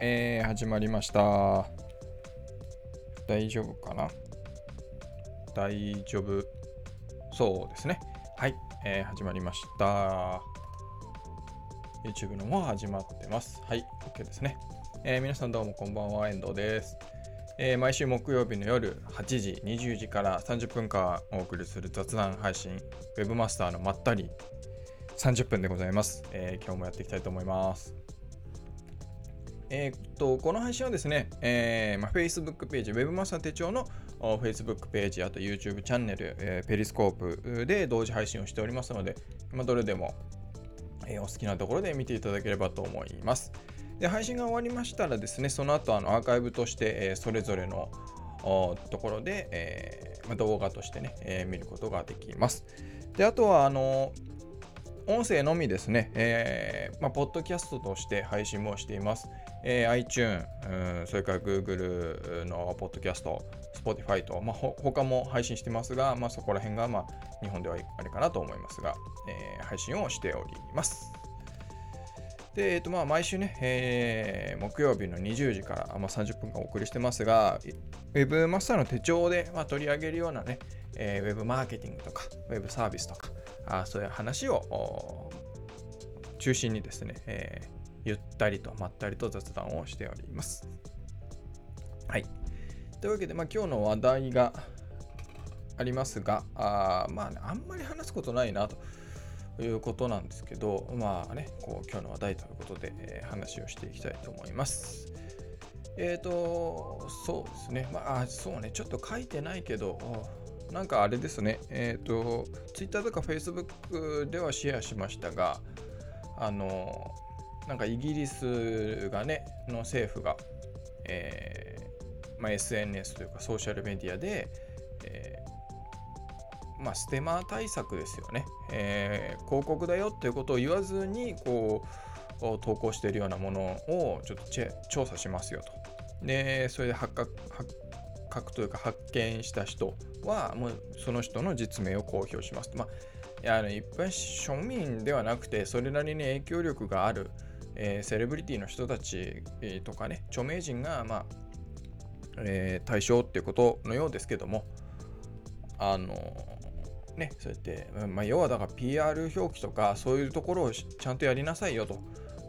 えー、始まりました。大丈夫かな？大丈夫そうですね。はい、えー、始まりました。YouTube の方始まってます。はい、OK ですね。えー、皆さんどうもこんばんは、遠藤です。えー、毎週木曜日の夜8時、20時から30分間お送りする雑談配信、Webmaster のまったり30分でございます。えー、今日もやっていきたいと思います。えー、っと、この配信はですね、えーまあ、Facebook ページ、Webmaster 手帳の Facebook ページ、あと YouTube チャンネル、えー、ペリスコープで同時配信をしておりますので、まあ、どれでも、えー、お好きなところで見ていただければと思います。で配信が終わりましたらですね、その後あのアーカイブとして、えー、それぞれのところで、えーまあ、動画としてね、えー、見ることができます。で、あとは、あの音声のみですね、えーまあ、ポッドキャストとして配信もしています。えー、iTune、うん、それから Google のポッドキャスト、Spotify と、まあ、ほ他も配信してますが、まあ、そこら辺が、まあ、日本ではあれかなと思いますが、えー、配信をしております。で、えーとまあ、毎週ね、えー、木曜日の20時から、まあ、30分間お送りしてますが、Web マスターの手帳で、まあ、取り上げるようなね、えー、Web マーケティングとか、Web サービスとか、あそういう話を中心にですね、えー、ゆったりとまったりと雑談をしております。はい。というわけで、まあ、今日の話題がありますが、あまあ、ね、あんまり話すことないなということなんですけど、まあね、こう今日の話題ということで、えー、話をしていきたいと思います。えっ、ー、と、そうですね、まあ、そうね、ちょっと書いてないけど、なんかあれですね、えっ、ー、と、Twitter とか Facebook ではシェアしましたが、あの、なんかイギリスがね、の政府が、えーまあ、SNS というかソーシャルメディアで、えーまあ、ステマ対策ですよね、えー、広告だよっていうことを言わずにこう投稿しているようなものをちょっと調査しますよと。で、それで発覚発覚というか発見した人はもうその人の実名を公表しますとまあ、あの一般庶民ではなくてそれなりに影響力がある、えー、セレブリティの人たちとかね著名人が、まあえー、対象っていうことのようですけどもあのねそうやって、まあ、要はだから PR 表記とかそういうところをちゃんとやりなさいよと、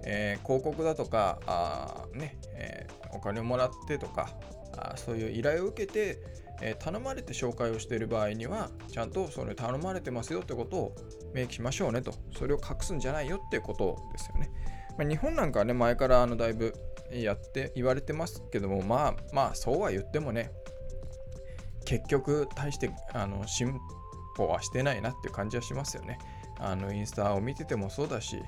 えー、広告だとかあね、え、お金をもらってとかあそういう依頼を受けて、え、頼まれて紹介をしている場合にはちゃんとそれ頼まれてますよってことを明記しましょうねと。それを隠すんじゃないよっていうことですよね、まあ、日本なんかはね前からあのだいぶやって言われてますけどもまあまあそうは言ってもね結局大してあの進歩はしてないなっていう感じはしますよねあのインスタを見ててもそうだし、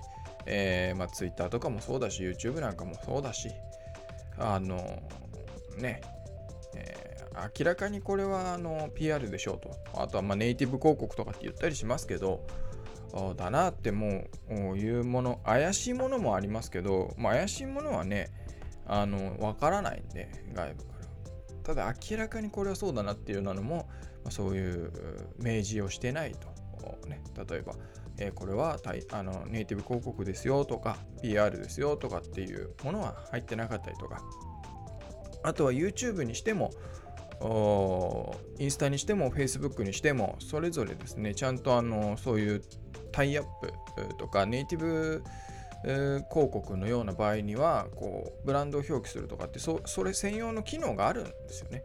えーまあ、Twitter とかもそうだし YouTube なんかもそうだしあのねえー、明らかにこれはあの PR でしょうと。あとはまネイティブ広告とかって言ったりしますけど、だなってもういうもの、怪しいものもありますけど、まあ、怪しいものはね、あの、わからないんで、外部から。ただ明らかにこれはそうだなっていうのも、まあ、そういう明示をしてないと。ね、例えば、えー、これはあのネイティブ広告ですよとか PR ですよとかっていうものは入ってなかったりとかあとは YouTube にしても、インスタにしても Facebook にしてもそれぞれですねちゃんとあのそういうタイアップとかネイティブ広告のような場合にはこうブランドを表記するとかってそそれ専用の機能があるんですよね。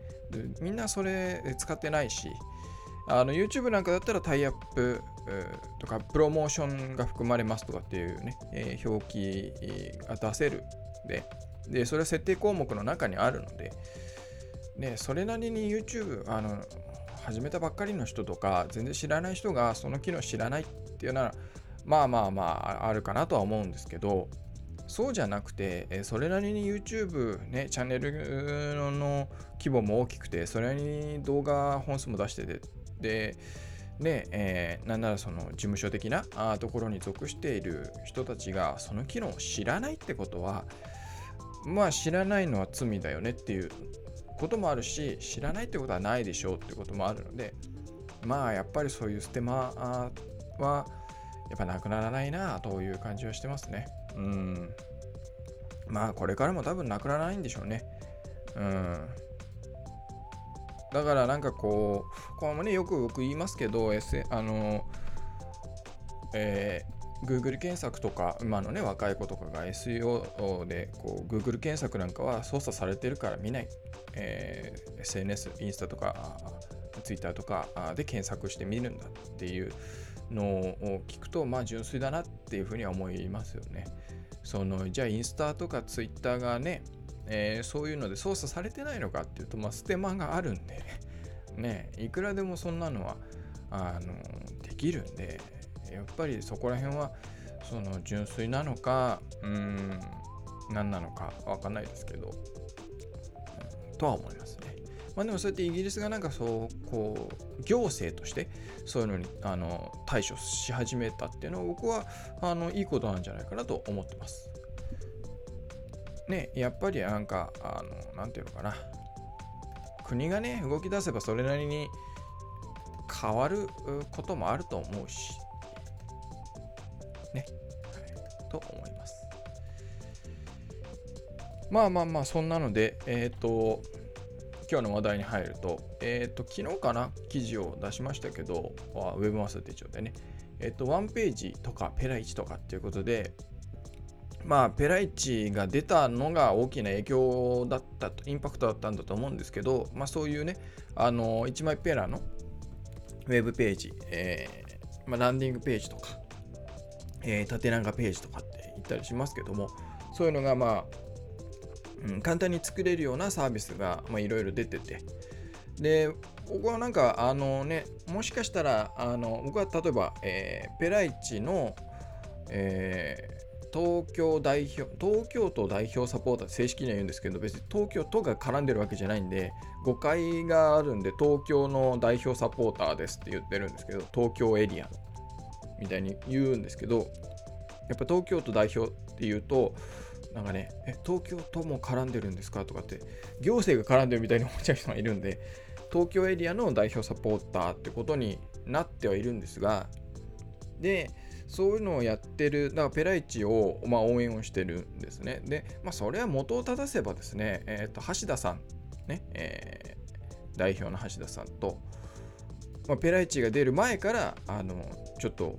みんなそれ使ってないしあの YouTube なんかだったらタイアップとかプロモーションが含まれますとかっていうね、えー、表記が出せるで。で、それは設定項目の中にあるので、ね、それなりに YouTube、あの、始めたばっかりの人とか、全然知らない人がその機能知らないっっていうのは、まあまあまあ、あるかなとは思うんですけど、そうじゃなくて、それなりに YouTube、ね、チャンネルの規模も大きくて、それなりに動画本数も出してて、で、ねえー、なんならその事務所的なところに属している人たちがその機能を知らないってことは、まあ知らないのは罪だよねっていうこともあるし知らないってことはないでしょうってこともあるのでまあやっぱりそういうステマはやっぱなくならないなという感じはしてますねうんまあこれからも多分なくならないんでしょうね。うん。だからなんかこう、これもね、よく僕言いますけど、S、あの、えー、Google 検索とか、今のね、若い子とかが SEO でこう Google 検索なんかは操作されてるから見ない。えー、SNS、インスタとか、Twitter とかで検索してみるんだっていうのを聞くと、まあ純粋だなっていうふうには思いますよね。そのじゃあインスタとか Twitter がね、えー、そういうので操作されてないのかっていうと、まあ、ステマがあるんで、ね、いくらでもそんなのはあのできるんで、やっぱりそこら辺はその純粋なのか、うん、何なのかわかんないですけど、とは思います。まあでもそうやってイギリスがなんかそうこう行政としてそういうのにあの対処し始めたっていうのは僕はあのいいことなんじゃないかなと思ってます。ね、やっぱりなんか、あの、なんていうのかな。国がね、動き出せばそれなりに変わることもあると思うし、ね、はい、と思います。まあまあまあ、そんなので、えっ、ー、と、今日の話題に入ると、えっ、ー、と、昨日かな、記事を出しましたけど、ウェブマスター手帳でね、えっ、ー、と、ワンページとかペラ1とかっていうことで、まあ、ペライチが出たのが大きな影響だったと、インパクトだったんだと思うんですけど、まあ、そういうね、あの、1枚ペラのウェブページ、えー、まあ、ランディングページとか、えー、縦長ページとかって言ったりしますけども、そういうのが、まあ、うん、簡単に作れるようなサービスがいろいろ出てて、で、僕はなんか、あのね、もしかしたら、あの僕は例えば、えー、ペライチの、えー東京代表、東京都代表サポーター正式には言うんですけど、別に東京都が絡んでるわけじゃないんで、誤解があるんで、東京の代表サポーターですって言ってるんですけど、東京エリアみたいに言うんですけど、やっぱ東京都代表って言うと、なんかね、え、東京都も絡んでるんですか？とかって、行政が絡んでるみたいに思っちゃう人がいるんで、東京エリアの代表サポーターってことになってはいるんですが、で、そういうのをやってる、だからペライチを、まあ、応援をしてるんですね。で、まあ、それは元を正せばですね、え、ー、と、橋田さん、ね、えー、代表の橋田さんと、まあ、ペライチが出る前から、あの、ちょっと、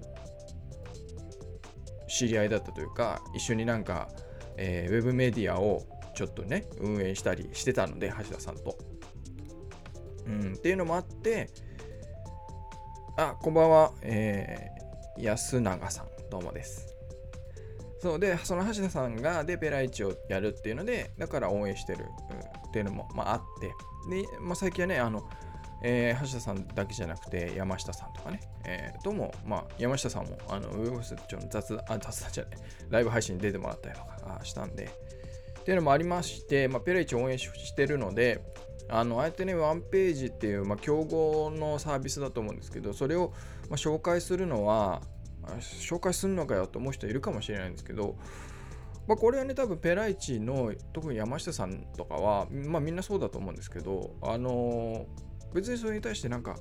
知り合いだったというか、一緒になんか、えー、ウェブメディアをちょっとね、運営したりしてたので、橋田さんと。うん、っていうのもあって、あ、こんばんは。えー安永さん、どうもです。そうで、その橋田さんがでペライチをやるっていうので、だから応援してる、っていうのも、まあ、あって、で、まあ、最近はね、あの、えー、橋田さんだけじゃなくて、山下さんとかね、えー、とも、まあ、山下さんも、あの、ウェブスの雑、あ、雑談じゃない、ライブ配信に出てもらったりとかしたんで、っていうのもありまして、まあ、ペライチ応援してるので、あの、あえてね、ワンページっていう、まあ、競合のサービスだと思うんですけど、それを、まあ、紹介するのは、紹介するのかよと思う人いるかもしれないんですけど、まあ、これはね、多分ペライチの、特に山下さんとかは、まあみんなそうだと思うんですけど、あのー、別にそれに対してなんか、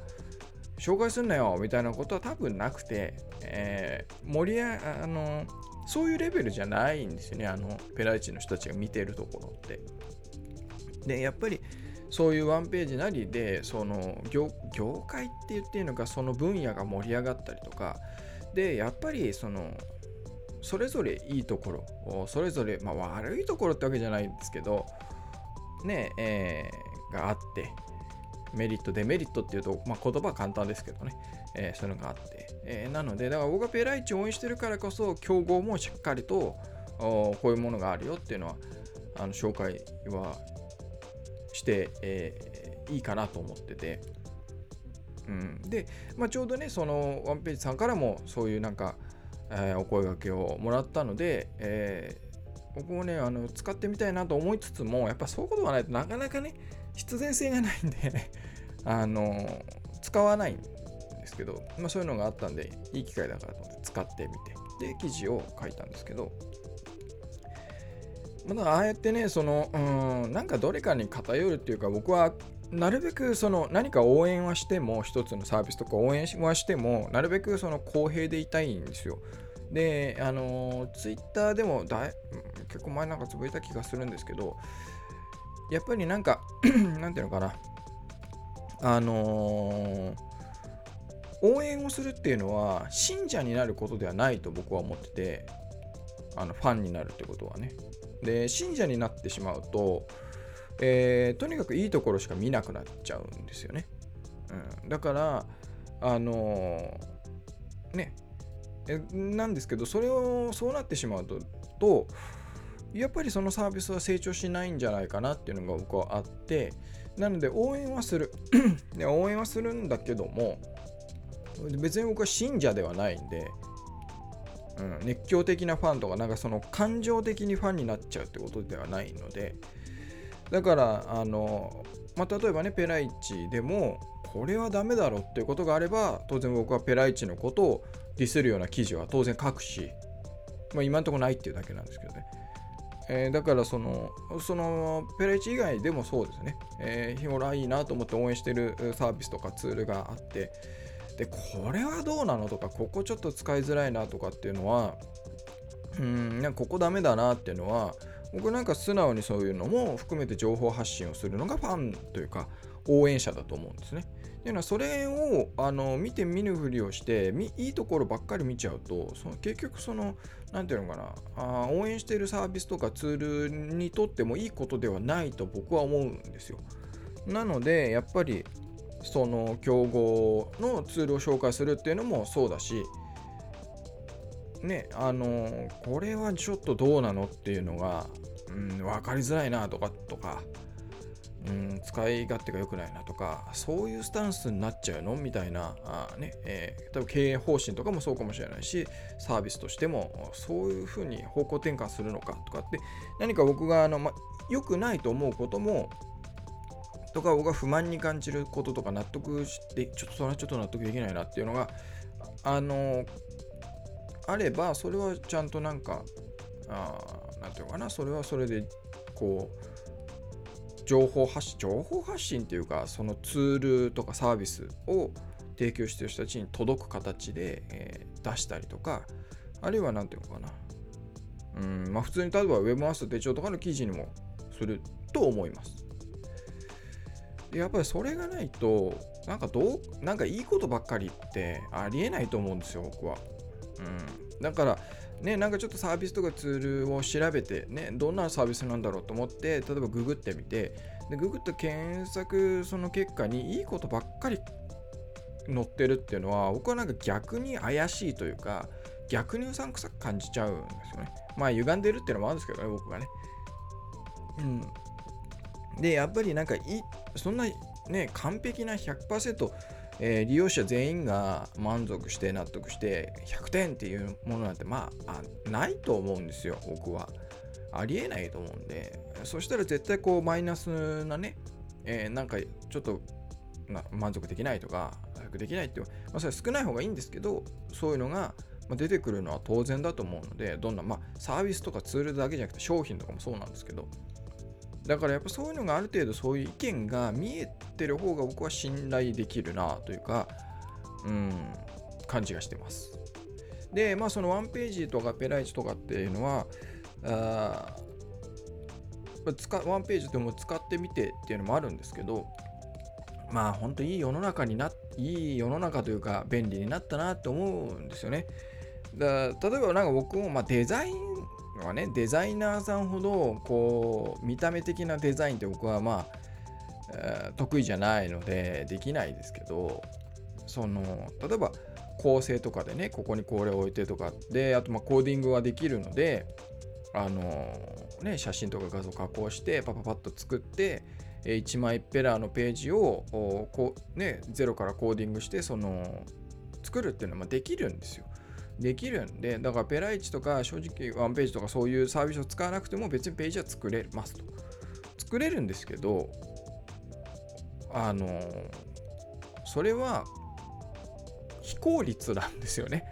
紹介すんなよみたいなことは多分なくて、えー、盛り上あの、そういうレベルじゃないんですよね、あの、ペライチの人たちが見てるところって。で、やっぱり、そういうワンページなりで、その業、業界って言っていいのか、その分野が盛り上がったりとか、でやっぱりそのそれぞれいいところそれぞれ、まあ、悪いところってわけじゃないんですけどねえー、があってメリットデメリットっていうと、まあ、言葉は簡単ですけどね、えー、そういうのがあって、えー、なのでだから僕がペライチを応援してるからこそ競合もしっかりとこういうものがあるよっていうのはあの紹介はして、えー、いいかなと思ってて。うん、で、まあ、ちょうどねそのワンページさんからもそういうなんか、えー、お声がけをもらったので、えー、僕もねあの使ってみたいなと思いつつもやっぱそういうことがないとなかなかね必然性がないんで あの使わないんですけど、まあ、そういうのがあったんでいい機会だからと思って使ってみてで記事を書いたんですけどまだああやってねそのうんなんかどれかに偏るっていうか僕はなるべくその何か応援はしても一つのサービスとか応援はしてもなるべくその公平でいたいんですよ。で、あのツイッターでもだ結構前なんかつぶやいた気がするんですけど、やっぱりなんか なんていうのかな、あのー、応援をするっていうのは信者になることではないと僕は思ってて、あのファンになるってことはね。で、信者になってしまうと、えー、とにかくいいところしか見なくなっちゃうんですよね。うん、だから、あのー、ね、なんですけど、それをそうなってしまう、とやっぱりそのサービスは成長しないんじゃないかなっていうのが僕はあって、なので応援はする。で応援はするんだけども、別に僕は信者ではないんで、うん、熱狂的なファンとか、なんかその感情的にファンになっちゃうってことではないので、だから、あの、まあ、例えばね、ペライチでも、これはダメだろっていうことがあれば、当然僕はペライチのことをディスるような記事は当然書くし、まあ、今んとこないっていうだけなんですけどね。えー、だからその、そのペライチ以外でもそうですね、えー、日頃いいなと思って応援してるサービスとかツールがあって、で、これはどうなのとか、ここちょっと使いづらいなとかっていうのは、うん、なんかここダメだなっていうのは、僕なんか素直にそういうのも含めて情報発信をするのがファンというか応援者だと思うんですね。っていうのはそれをあの見て見ぬふりをしていいところばっかり見ちゃうとその結局その何て言うのかなあ応援しているサービスとかツールにとってもいいことではないと僕は思うんですよ。なのでやっぱりその競合のツールを紹介するっていうのもそうだしねあのこれはちょっとどうなのっていうのが、うん、分かりづらいなとかとか、うん、使い勝手が良くないなとかそういうスタンスになっちゃうの？みたいなあ、ねえー、多分経営方針とかもそうかもしれないしサービスとしてもそういうふうに方向転換するのかとかって何か僕があの、ま、良くないと思うこともとか僕が不満に感じることとか納得してちょっとそれはちょっと納得できないなっていうのがあのあればそれはちゃんとなんか何て言うのかなそれはそれでこう情報発信情報発信っていうかそのツールとかサービスを提供してる人たちに届く形で、えー、出したりとかあるいは何て言うのかな。うんまあ普通に例えば Web マスター手帳とかの記事にもすると思います。やっぱりそれがないとなんかどうなんかいいことばっかりってありえないと思うんですよ僕は。うん、だからね、なんかちょっとサービスとかツールを調べて、ね、どんなサービスなんだろうと思って、例えばググってみて、でググって検索その結果にいいことばっかり載ってるっていうのは、僕はなんか逆に怪しいというか、逆にうさんくさく感じちゃうんですよね。まあ歪んでるっていうのもあるんですけどね、僕がね。うん。で、やっぱりなんかいい、そんなね、完璧な100%えー、利用者全員が満足して納得して100点っていうものなんてまあないと思うんですよ僕は。ありえないと思うんで。そしたら絶対こうマイナスなね、えー、なんかちょっと満足できないとかできないって、まあ、それは少ない方がいいんですけどそういうのが出てくるのは当然だと思うのでどんな、まあ、サービスとかツールだけじゃなくて商品とかもそうなんですけどだからやっぱそういうのがある程度そういう意見が見えてる方が僕は信頼できるなというか、うん、感じがしてます。で、まあそのワンページとかペライチとかっていうのは、あ使ワンページでも使ってみてっていうのもあるんですけど、まあ本当いい世の中にな、いい世の中というか便利になったなって思うんですよね。だ例えばなんか僕もまデザインはねデザイナーさんほどこう見た目的なデザインって僕はまあ、得意じゃないのでできないですけどその例えば構成とかでねここにこれを置いてとかであとまコーディングはできるのであのね写真とか画像加工してパパパッと作って1枚ペラーのページをこう、ね、ゼロからコーディングしてその作るっていうのはできるんですよ。できるんで、だからペライチとか正直ワンページとかそういうサービスを使わなくても別にページは作れますと。作れるんですけど、あの、それは非効率なんですよね。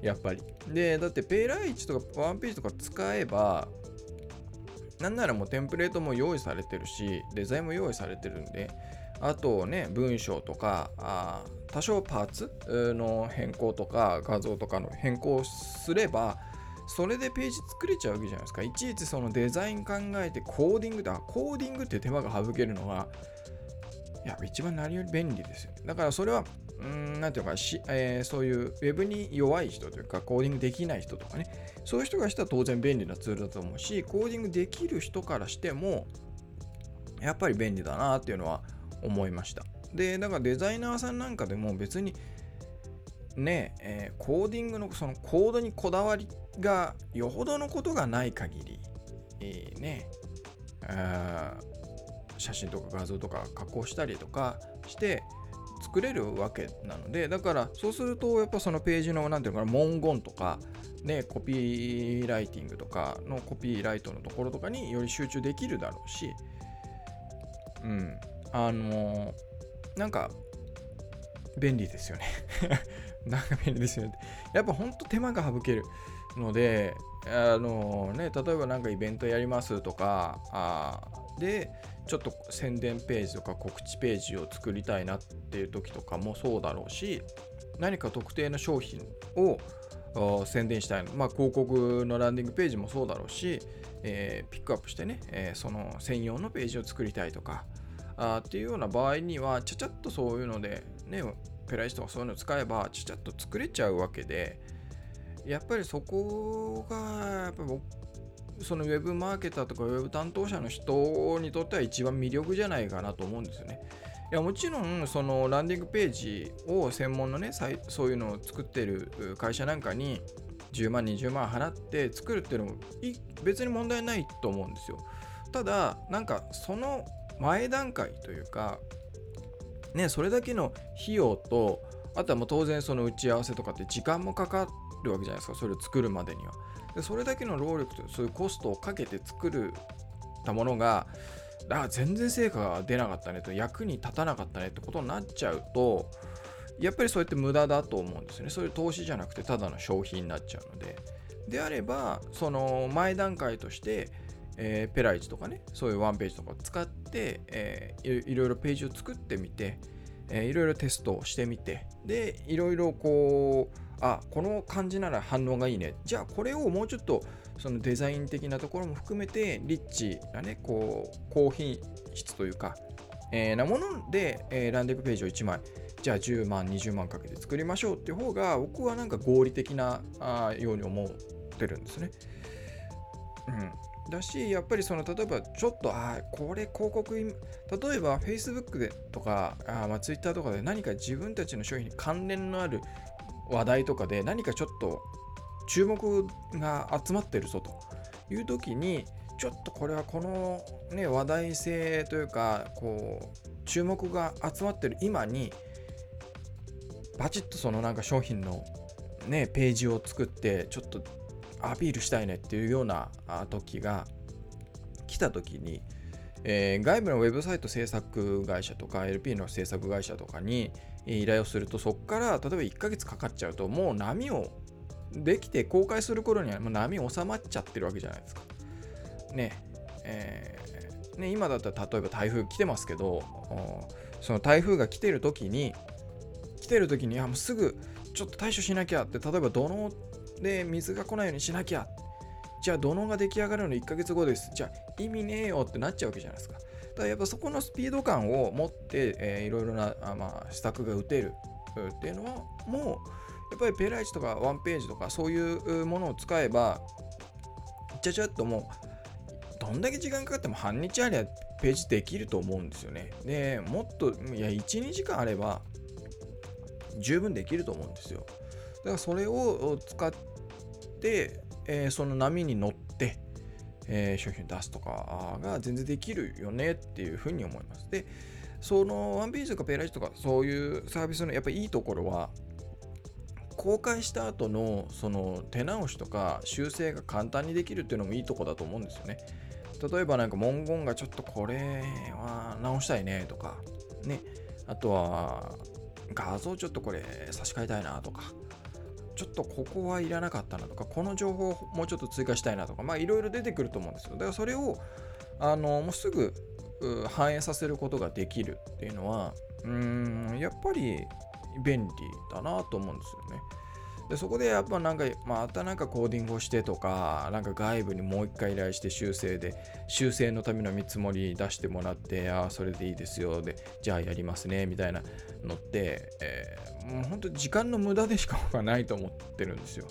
やっぱり。で、だってペライチとかワンページとか使えば、なんならもうテンプレートも用意されてるし、デザインも用意されてるんで、あとね、文章とか、あ多少パーツの変更とか画像とかの変更すれば、それでページ作れちゃうわけじゃないですか。いちいちそのデザイン考えてコーディングだ。コーディングって手間が省けるのは、いや、一番何より便利ですよね。だからそれは、うん、なんていうかし、えー、そういうウェブに弱い人というか、コーディングできない人とかね、そういう人がしたら当然便利なツールだと思うし、コーディングできる人からしても、やっぱり便利だなっていうのは思いました。で、だからデザイナーさんなんかでも別に、ねえー、コーディングのそのコードにこだわりがよほどのことがない限り、えー、ね、写真とか画像とか加工したりとかして作れるわけなのでだからそうするとやっぱそのページの何ていうのかな文言とかねコピーライティングとかのコピーライトのところとかにより集中できるだろうしうんあのー、なんか便利ですよね。なんか便利ですよね。やっぱほんと手間が省けるのであの、ね例えば何かイベントやりますとかあでちょっと宣伝ページとか告知ページを作りたいなっていう時とかもそうだろうし何か特定の商品を宣伝したい、まあ、広告のランディングページもそうだろうし、えー、ピックアップしてね、えー、その専用のページを作りたいとかあっていうような場合にはちゃちゃっとそういうのでねペライチとかそういうのを使えばちゃちゃっと作れちゃうわけでやっぱりそこがやっぱ僕そのウェブマーケターとかウェブ担当者の人にとっては一番魅力じゃないかなと思うんですよね。いやもちろんそのランディングページを専門のねそういうのを作ってる会社なんかに10万20万払って作るっていうのも別に問題ないと思うんですよ。ただなんかその前段階というかねそれだけの費用とあとはもう当然その打ち合わせとかって時間もかかるわけじゃないですかそれを作るまでには。でそれだけの労力とそういうコストをかけて作るたものがだから全然成果が出なかったねと役に立たなかったねってことになっちゃうとやっぱりそうやって無駄だと思うんですねそういう投資じゃなくてただの消費になっちゃうのでであればその前段階としてえー、ペライチとかねそういうワンページとかを使って、えー、いろいろページを作ってみて、えー、いろいろテストをしてみてでいろいろこうあこの感じなら反応がいいねじゃあこれをもうちょっとそのデザイン的なところも含めてリッチなねこう高品質というか、えー、なもので、えー、ランディングページを1枚じゃあ10万20万かけて作りましょうっていう方が僕はなんか合理的なあように思ってるんですね。うんだし、やっぱりその例えばちょっと、あこれ広告、例えば Facebook でとか、あま Twitter とかで何か自分たちの商品に関連のある話題とかで何かちょっと注目が集まってるぞという時にちょっとこれはこの、ね、話題性というかこう注目が集まってる今にバチッとそのなんか商品のねページを作ってちょっとアピールしたいねっていうような時が来た時に、えー、外部のウェブサイト制作会社とか LP の制作会社とかに依頼をするとそこから例えば1ヶ月かかっちゃうともう波をできて公開する頃にはもう波収まっちゃってるわけじゃないですか。ねえー、ね今だったら例えば台風来てますけどその台風が来てる時に来てる時にはもうすぐちょっと対処しなきゃって例えば土ので水が来ないようにしなきゃじゃあ土のが出来上がるの1ヶ月後ですじゃあ意味ねえよってなっちゃうわけじゃないですかだからやっぱそこのスピード感を持って、えー、いろいろなあ、まあ、施策が打てるっていうのはもうやっぱりペライチとかワンページとかそういうものを使えばちゃちゃっともうどんだけ時間かかっても半日ありゃページできると思うんですよね。で、もっと、いや、1、2時間あれば十分できると思うんですよ。だからそれを使っ、えー、その波に乗って、えー、商品出すとかが全然できるよねっていうふうに思います。で、そのワンページとかペーライジとかそういうサービスのやっぱりいいところは、公開した後のその手直しとか修正が簡単にできるっていうのもいいとこだと思うんですよね。例えばなんか文言がちょっとこれは直したいねとか、ね、あとは画像ちょっとこれ差し替えたいなとか、ちょっとここはいらなかったなとか、この情報をもうちょっと追加したいなとか、まあいろいろ出てくると思うんですよ。だからそれを、あの、もうすぐ反映させることができるっていうのは、うん、やっぱり便利だなと思うんですよね。でそこでやっぱなんかまたなんかコーディングをしてとかなんか外部にもう一回依頼して修正で修正のための見積もり出してもらってああそれでいいですよでじゃあやりますねみたいなのって、えー、もう本当時間の無駄でしかないと思ってるんですよ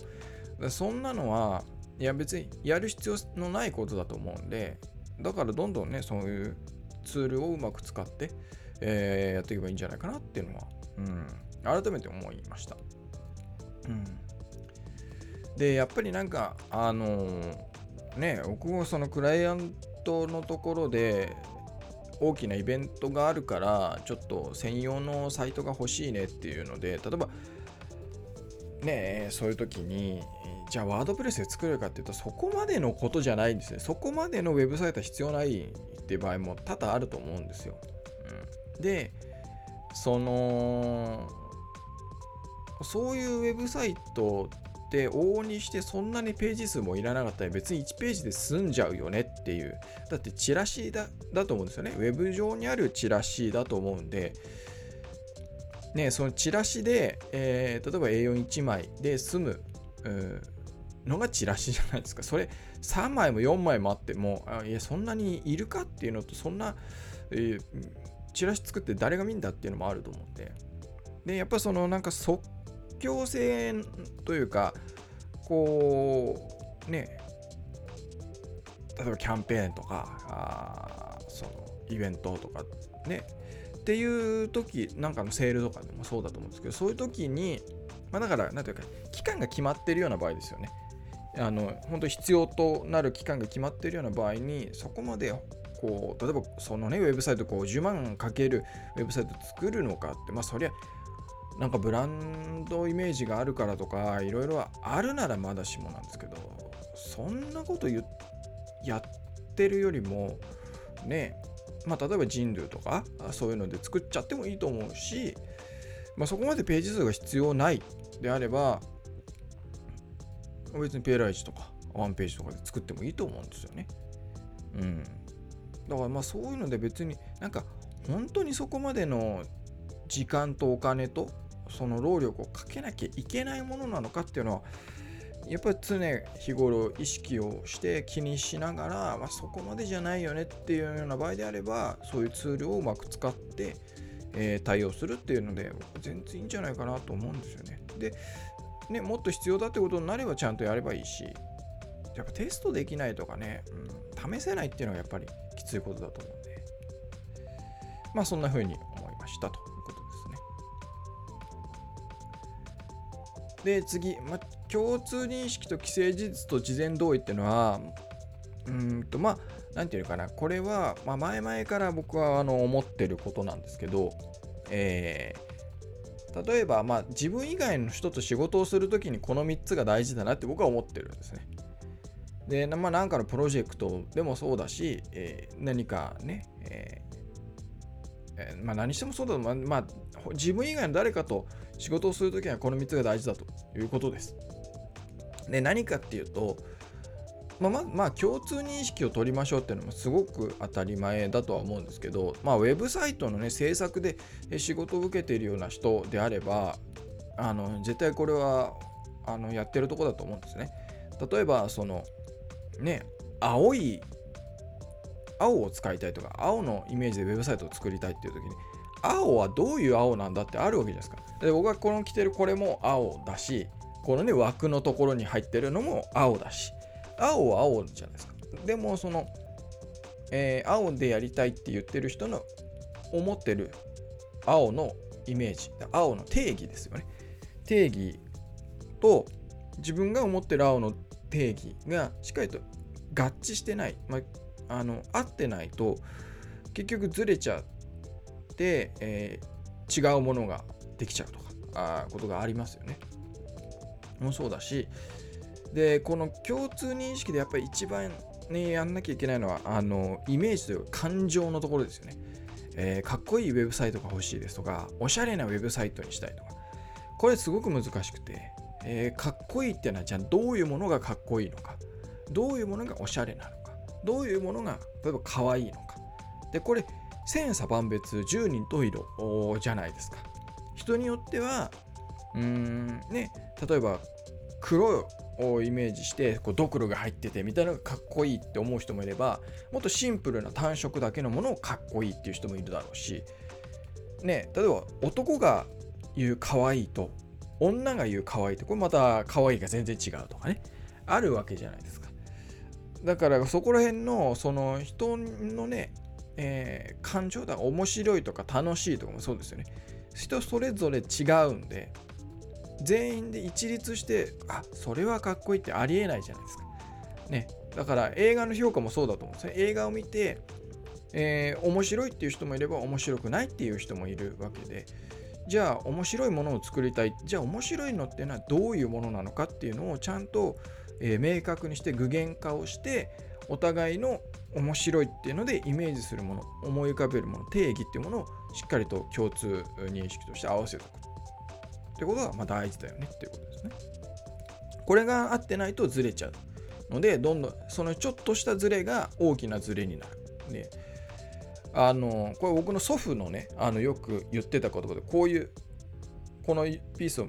そんなのはいや別にやる必要のないことだと思うんでだからどんどんねそういうツールをうまく使って、えー、やっていけばいいんじゃないかなっていうのは、うん、改めて思いました。でやっぱりなんかあのー、ね僕もそのクライアントのところで大きなイベントがあるからちょっと専用のサイトが欲しいねっていうので例えばねそういう時にじゃあワードプレスで作れるかっていうとそこまでのことじゃないんですねそこまでのウェブサイトは必要ないって場合も多々あると思うんですよ、うん、でそのそういうウェブサイトって往々にしてそんなにページ数もいらなかったら別に1ページで済んじゃうよねっていう。だってチラシだだと思うんですよね。ウェブ上にあるチラシだと思うんで。ねそのチラシで、えー、例えば A41 枚で済むのがチラシじゃないですか。それ3枚も4枚もあってもいやそんなにいるかっていうのとそんな、えー、チラシ作って誰が見んだっていうのもあると思ってでやっぱそのなんか即興性というかこうね例えばキャンペーンとかあそのイベントとかねっていう時なんかのセールとかでもそうだと思うんですけどそういう時にまあだから何ていうか期間が決まってるような場合ですよね。あの本当必要となる期間が決まっているような場合にそこまでこう例えばそのねウェブサイトこう10万かけるウェブサイト作るのかってまあそりゃなんかブランドイメージがあるからとかいろいろあるならまだしもなんですけどそんなこと言やってるよりもねまあ例えば人類とかそういうので作っちゃってもいいと思うし、まあ、そこまでページ数が必要ないであれば別にペーライチとかワンページとかで作ってもいいと思うんですよね。うん。だからまあそういうので別になんか本当にそこまでの時間とお金とその労力をかけなきゃいけないものなのかっていうのはやっぱり常日頃意識をして気にしながら、まあ、そこまでじゃないよねっていうような場合であればそういうツールをうまく使って、えー、対応するっていうので全然いいんじゃないかなと思うんですよね。でね、もっと必要だってことになればちゃんとやればいいし、やっぱテストできないとかね、うん、試せないっていうのはやっぱりきついことだと思うんで、まあそんな風に思いましたとで。次、ま、共通認識と既成事実と事前同意っていうのは、うんと、まあ、なんていうかな、これは、まあ、前々から僕はあの思ってることなんですけど、えー、例えば、まあ、自分以外の人と仕事をするときにこの3つが大事だなって僕は思ってるんですね。で、まあ、なんかのプロジェクトでもそうだし、えー、何かね、えー、まあ、何してもそうだと、まあ、まあ、自分以外の誰かと仕事をするときはこの3つが大事だということです。で、何かっていうと、まあ、ままあ、共通認識を取りましょうっていうのもすごく当たり前だとは思うんですけど、まあ、ウェブサイトのね、制作で仕事を受けているような人であれば、あの絶対これはあのやってるとこだと思うんですね。例えば、その、ね、青い、青を使いたいとか、青のイメージでウェブサイトを作りたいっていう時に、青はどういう青なんだってあるわけじゃないですか。で僕がこの着てるこれも青だし、このね、枠のところに入ってるのも青だし、青は青じゃないですか。でもその、えー、青でやりたいって言ってる人の思ってる青のイメージ、青の定義ですよね。定義と自分が思ってる青の定義がしっかりと合致してない、まあ、あの合ってないと結局ずれちゃって、えー、違うものができちゃうとかあことがありますよね。もそうだし、でこの共通認識でやっぱり一番ねやんなきゃいけないのはあのイメージというか感情のところですよね、えー、かっこいいウェブサイトが欲しいですとかおしゃれなウェブサイトにしたいとか。これすごく難しくて、えー、かっこいいっていうのはじゃあどういうものがかっこいいのか。どういうものがおしゃれなのか。どういうものが例えば可愛いのか。でこれ千差万別十人十色じゃないですか。人によってはうん。ね例えば黒をイメージしてこうドクロが入っててみたいなのがかっこいいって思う人もいればもっとシンプルな単色だけのものをかっこいいっていう人もいるだろうしね例えば男が言う可愛いと女が言う可愛いとこれまた可愛いが全然違うとかねあるわけじゃないですか。だからそこら辺のその人のね、えー、感情だ面白いとか楽しいとかもそうですよね人それぞれ違うんで全員で一律してあそれはかっこいいってありえないじゃないですか。ね、だから映画の評価もそうだと思うんですね。映画を見て、えー、面白いっていう人もいれば面白くないっていう人もいるわけでじゃあ面白いものを作りたいじゃあ面白いのっていうのはどういうものなのかっていうのをちゃんと、えー、明確にして具現化をしてお互いの面白いっていうのでイメージするもの思い浮かべるもの定義っていうものをしっかりと共通認識として合わせておくってことがま大事だよねっていうことですね。これが合ってないとずれちゃうので、どんどんそのちょっとしたずれが大きなずれになる。で、あの、これ僕の祖父のね、あのよく言ってた言葉で、こういう、このピースを、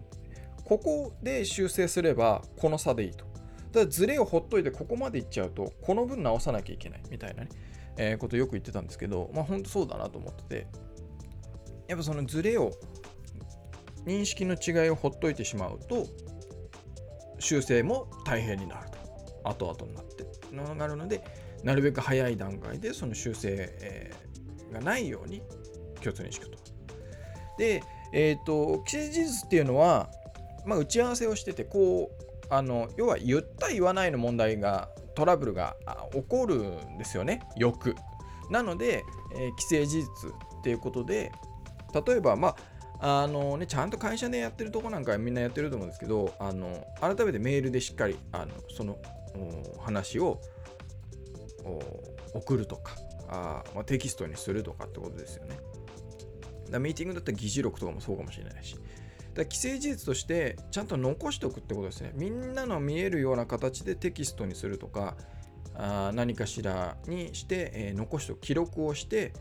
ここで修正すればこの差でいいと。ただずれをほっといてここまでいっちゃうと、この分直さなきゃいけないみたいなね、えー、ことよく言ってたんですけど、まあ本当そうだなと思ってて、やっぱそのずれを認識の違いをほっといてしまうと修正も大変になると後々になってのがあるのでなるべく早い段階でその修正、がないように共通認識と。で、えっ、ー、と既成事実っていうのは、まあ、打ち合わせをしててこうあの要は言った言わないの問題がトラブルが起こるんですよねよく。なので、えー、既成事実っていうことで例えばまああのね、ちゃんと会社でやってるとこなんかみんなやってると思うんですけど、あの改めてメールでしっかりあのその話を送るとかあ、まあ、テキストにするとかってことですよね。だミーティングだったら議事録とかもそうかもしれないし。だ既成事実としてちゃんと残しておくってことですね。みんなの見えるような形でテキストにするとか、あ何かしらにして、えー、残しておく、記録をして、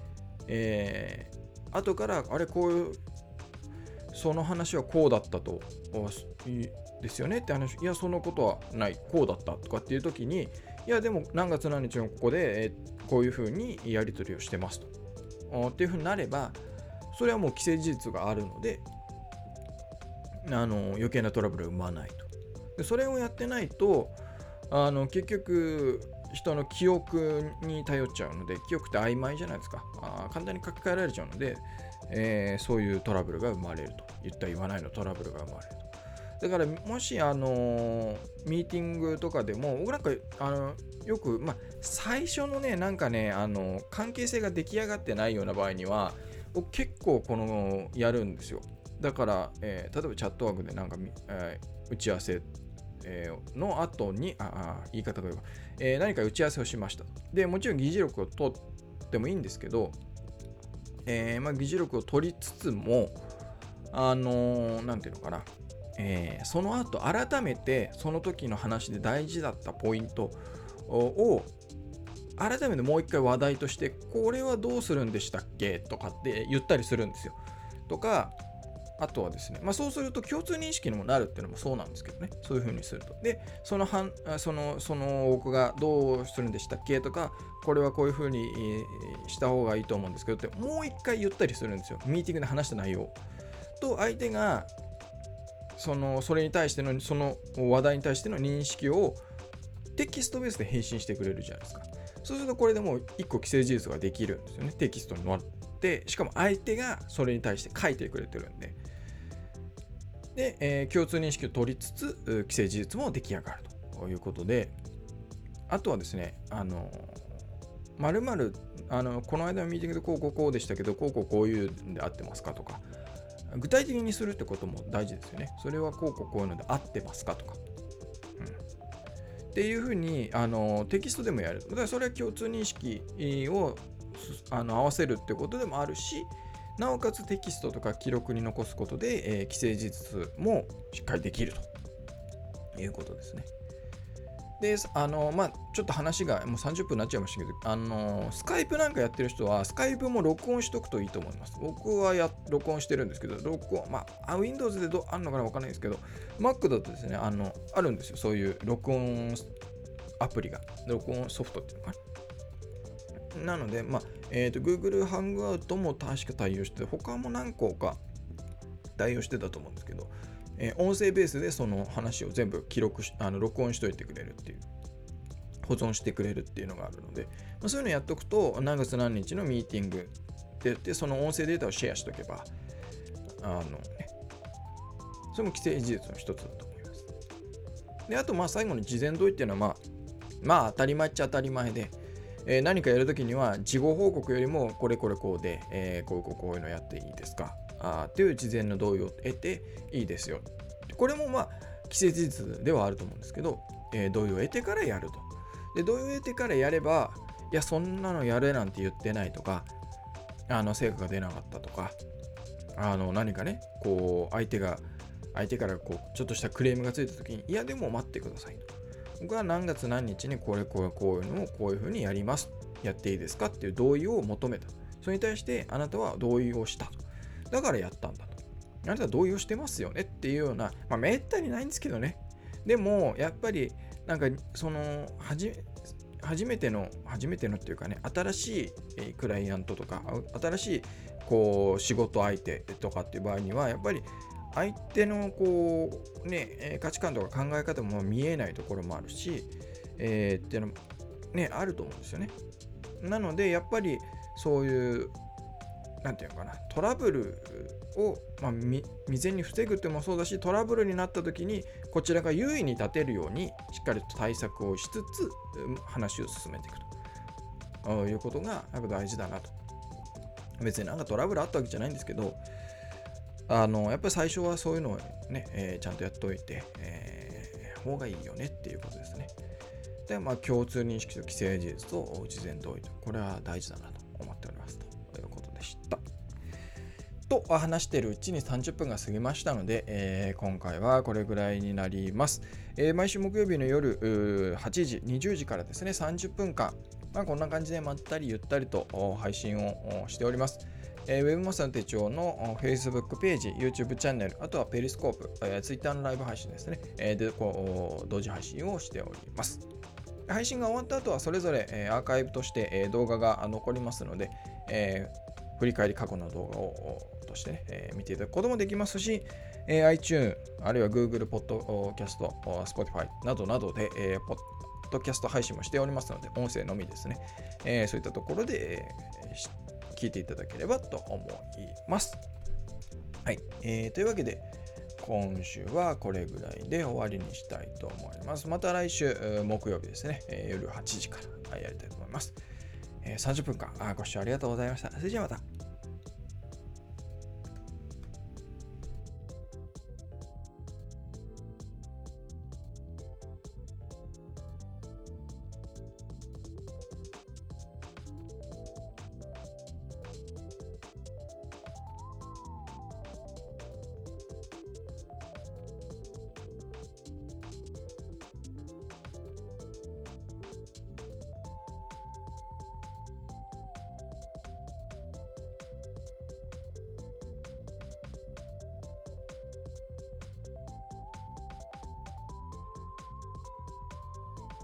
え、後からあれこういうその話はこうだったとですよねって話いやそのことはないこうだったとかっていう時にいやでも何月何日のここで、えこういうふうにやり取りをしてますと。っていうふうになればそれはもう既成事実があるのであの余計なトラブルを生まないと。でそれをやってないとあの結局人の記憶に頼っちゃうので記憶って曖昧じゃないですか。あ簡単に書き換えられちゃうのでえー、そういうトラブルが生まれると言った言わないのトラブルが生まれると。だからもしあの、ミーティングとかでも僕なんかあのよく、まあ、最初のねなんかねあの関係性が出来上がってないような場合には僕結構このやるんですよ。だから、えー、例えばチャットワークでなんか、えー、打ち合わせえの後に、ああ、言い方がよく、えー、何か打ち合わせをしました。で、もちろん議事録を取ってもいいんですけど、えー、まあ、議事録を取りつつも、あのー、ていうのかな、えー、その後改めてその時の話で大事だったポイントを改めてもう一回話題としてこれはどうするんでしたっけ？とかって言ったりするんですよ。とかあとはですね、まあ、そうすると共通認識にもなるっていうのもそうなんですけどね、そういう風にすると。で、そのはんそのその僕がどうするんでしたっけ？とか、これはこういう風にした方がいいと思うんですけどって、もう一回言ったりするんですよ。ミーティングで話した内容。と、相手がそのそれに対しての、その話題に対しての認識をテキストベースで返信してくれるじゃないですか。そうするとこれでもう一個既成事実ができるんですよね。テキストに載ってしかも相手がそれに対して書いてくれてるんで。で、えー、共通認識を取りつつ、既成事実も出来上がるということで、あとはですね、あの、まるまる、あの、この間のミーティングでこうこうこうでしたけど、こうこうこういうんで合ってますかとか、具体的にするってことも大事ですよね。それはこうこうこういうので合ってますかとか。うん、っていうふうにあのテキストでもやる。だからそれは共通認識をあの合わせるってことでもあるし、なおかつテキストとか記録に残すことで、えー、既成事実もしっかりできるということですね。で、あの、まあ、ちょっと話がもう30分になっちゃいましたけど、あの、スカイプなんかやってる人は、スカイプも録音しとくといいと思います。僕はや録音してるんですけど、録音、まあ、Windows でどあるのかなわかんないですけど、Mac だとですね、あの、あるんですよ。そういう録音アプリが、録音ソフトっていうのかな。なので、まあ、え、ー、と、Google Hangout も確か対応して、他も何個か対応してたと思うんですけど、えー、音声ベースでその話を全部記録し、あの録音しといてくれるっていう、保存してくれるっていうのがあるので、まあ、そういうのやっとくと、何月何日のミーティングって言って、その音声データをシェアしとけば、あの、それも既成事実の一つだと思います。で、あと、まあ最後に事前同意っていうのは、まあ、まあ当たり前っちゃ当たり前で、えー、何かやるときには事後報告よりもこれこれこうで、えー、こういうこうこういうのやっていいですか？あっていう事前の同意を得ていいですよ。これもまあ既成事実ではあると思うんですけど、えー、同意を得てからやると。で、同意を得てからやれば、いや、そんなのやれなんて言ってないとか、あの成果が出なかったとか、あの何かね、こう相手が、相手からこうちょっとしたクレームがついた時に、いや、でも待ってくださいと。僕は何月何日にこれこれこういうのをこういうふうにやります。やっていいですかっていう同意を求めた。それに対してあなたは同意をしたと。だからやったんだと。あなたは同意をしてますよねっていうような、まあ、めったにないんですけどね。でも、やっぱり、なんか、その、はじ、初めての、初めてのっていうかね、新しいクライアントとか、新しい、こう、仕事相手とかっていう場合には、やっぱり、相手の、こう、ね、価値観とか考え方も見えないところもあるし、えー、っていうのも、ね、あると思うんですよね。なので、やっぱり、そういうなんていうのかな、トラブルを、まあ、未然に防ぐってもそうだし、トラブルになった時に、こちらが優位に立てるように、しっかりと対策をしつつ、話を進めていくということが、やっぱ大事だなと。別になんかトラブルあったわけじゃないんですけど、あの、やっぱり最初はそういうのをね、えー、ちゃんとやっておいて、えー、方がいいよねっていうことですね。で、まあ、共通認識と既成事実と事前同意と、これは大事だなと思っておりますということ。でした。と話しているうちに30分が過ぎましたので、えー、今回はこれぐらいになります。えー、毎週木曜日の夜8時、20時からですね、30分間、まあ、こんな感じでまったりゆったりと配信をしております。えー、ウェブマスターの手帳の Facebook ページ、YouTube チャンネル、あとはペリスコープ、えー、Twitter のライブ配信ですね、えー、でこう同時配信をしております。配信が終わった後はそれぞれ、えー、アーカイブとして、えー、動画が残りますので、えー、振り返り過去の動画をとしてね、えー、見ていただくこともできますし、えー、iTune、あるいは Google Podcast、Spotify などなどで、えー、ポッドキャスト配信もしておりますので、音声のみですね、えー、そういったところで、えー、聞いていただければと思います。はい、えー、というわけで、今週はこれぐらいで終わりにしたいと思います。また来週木曜日ですね、夜8時からやりたいと思います。30分間ご視聴ありがとうございました。それじゃあまた。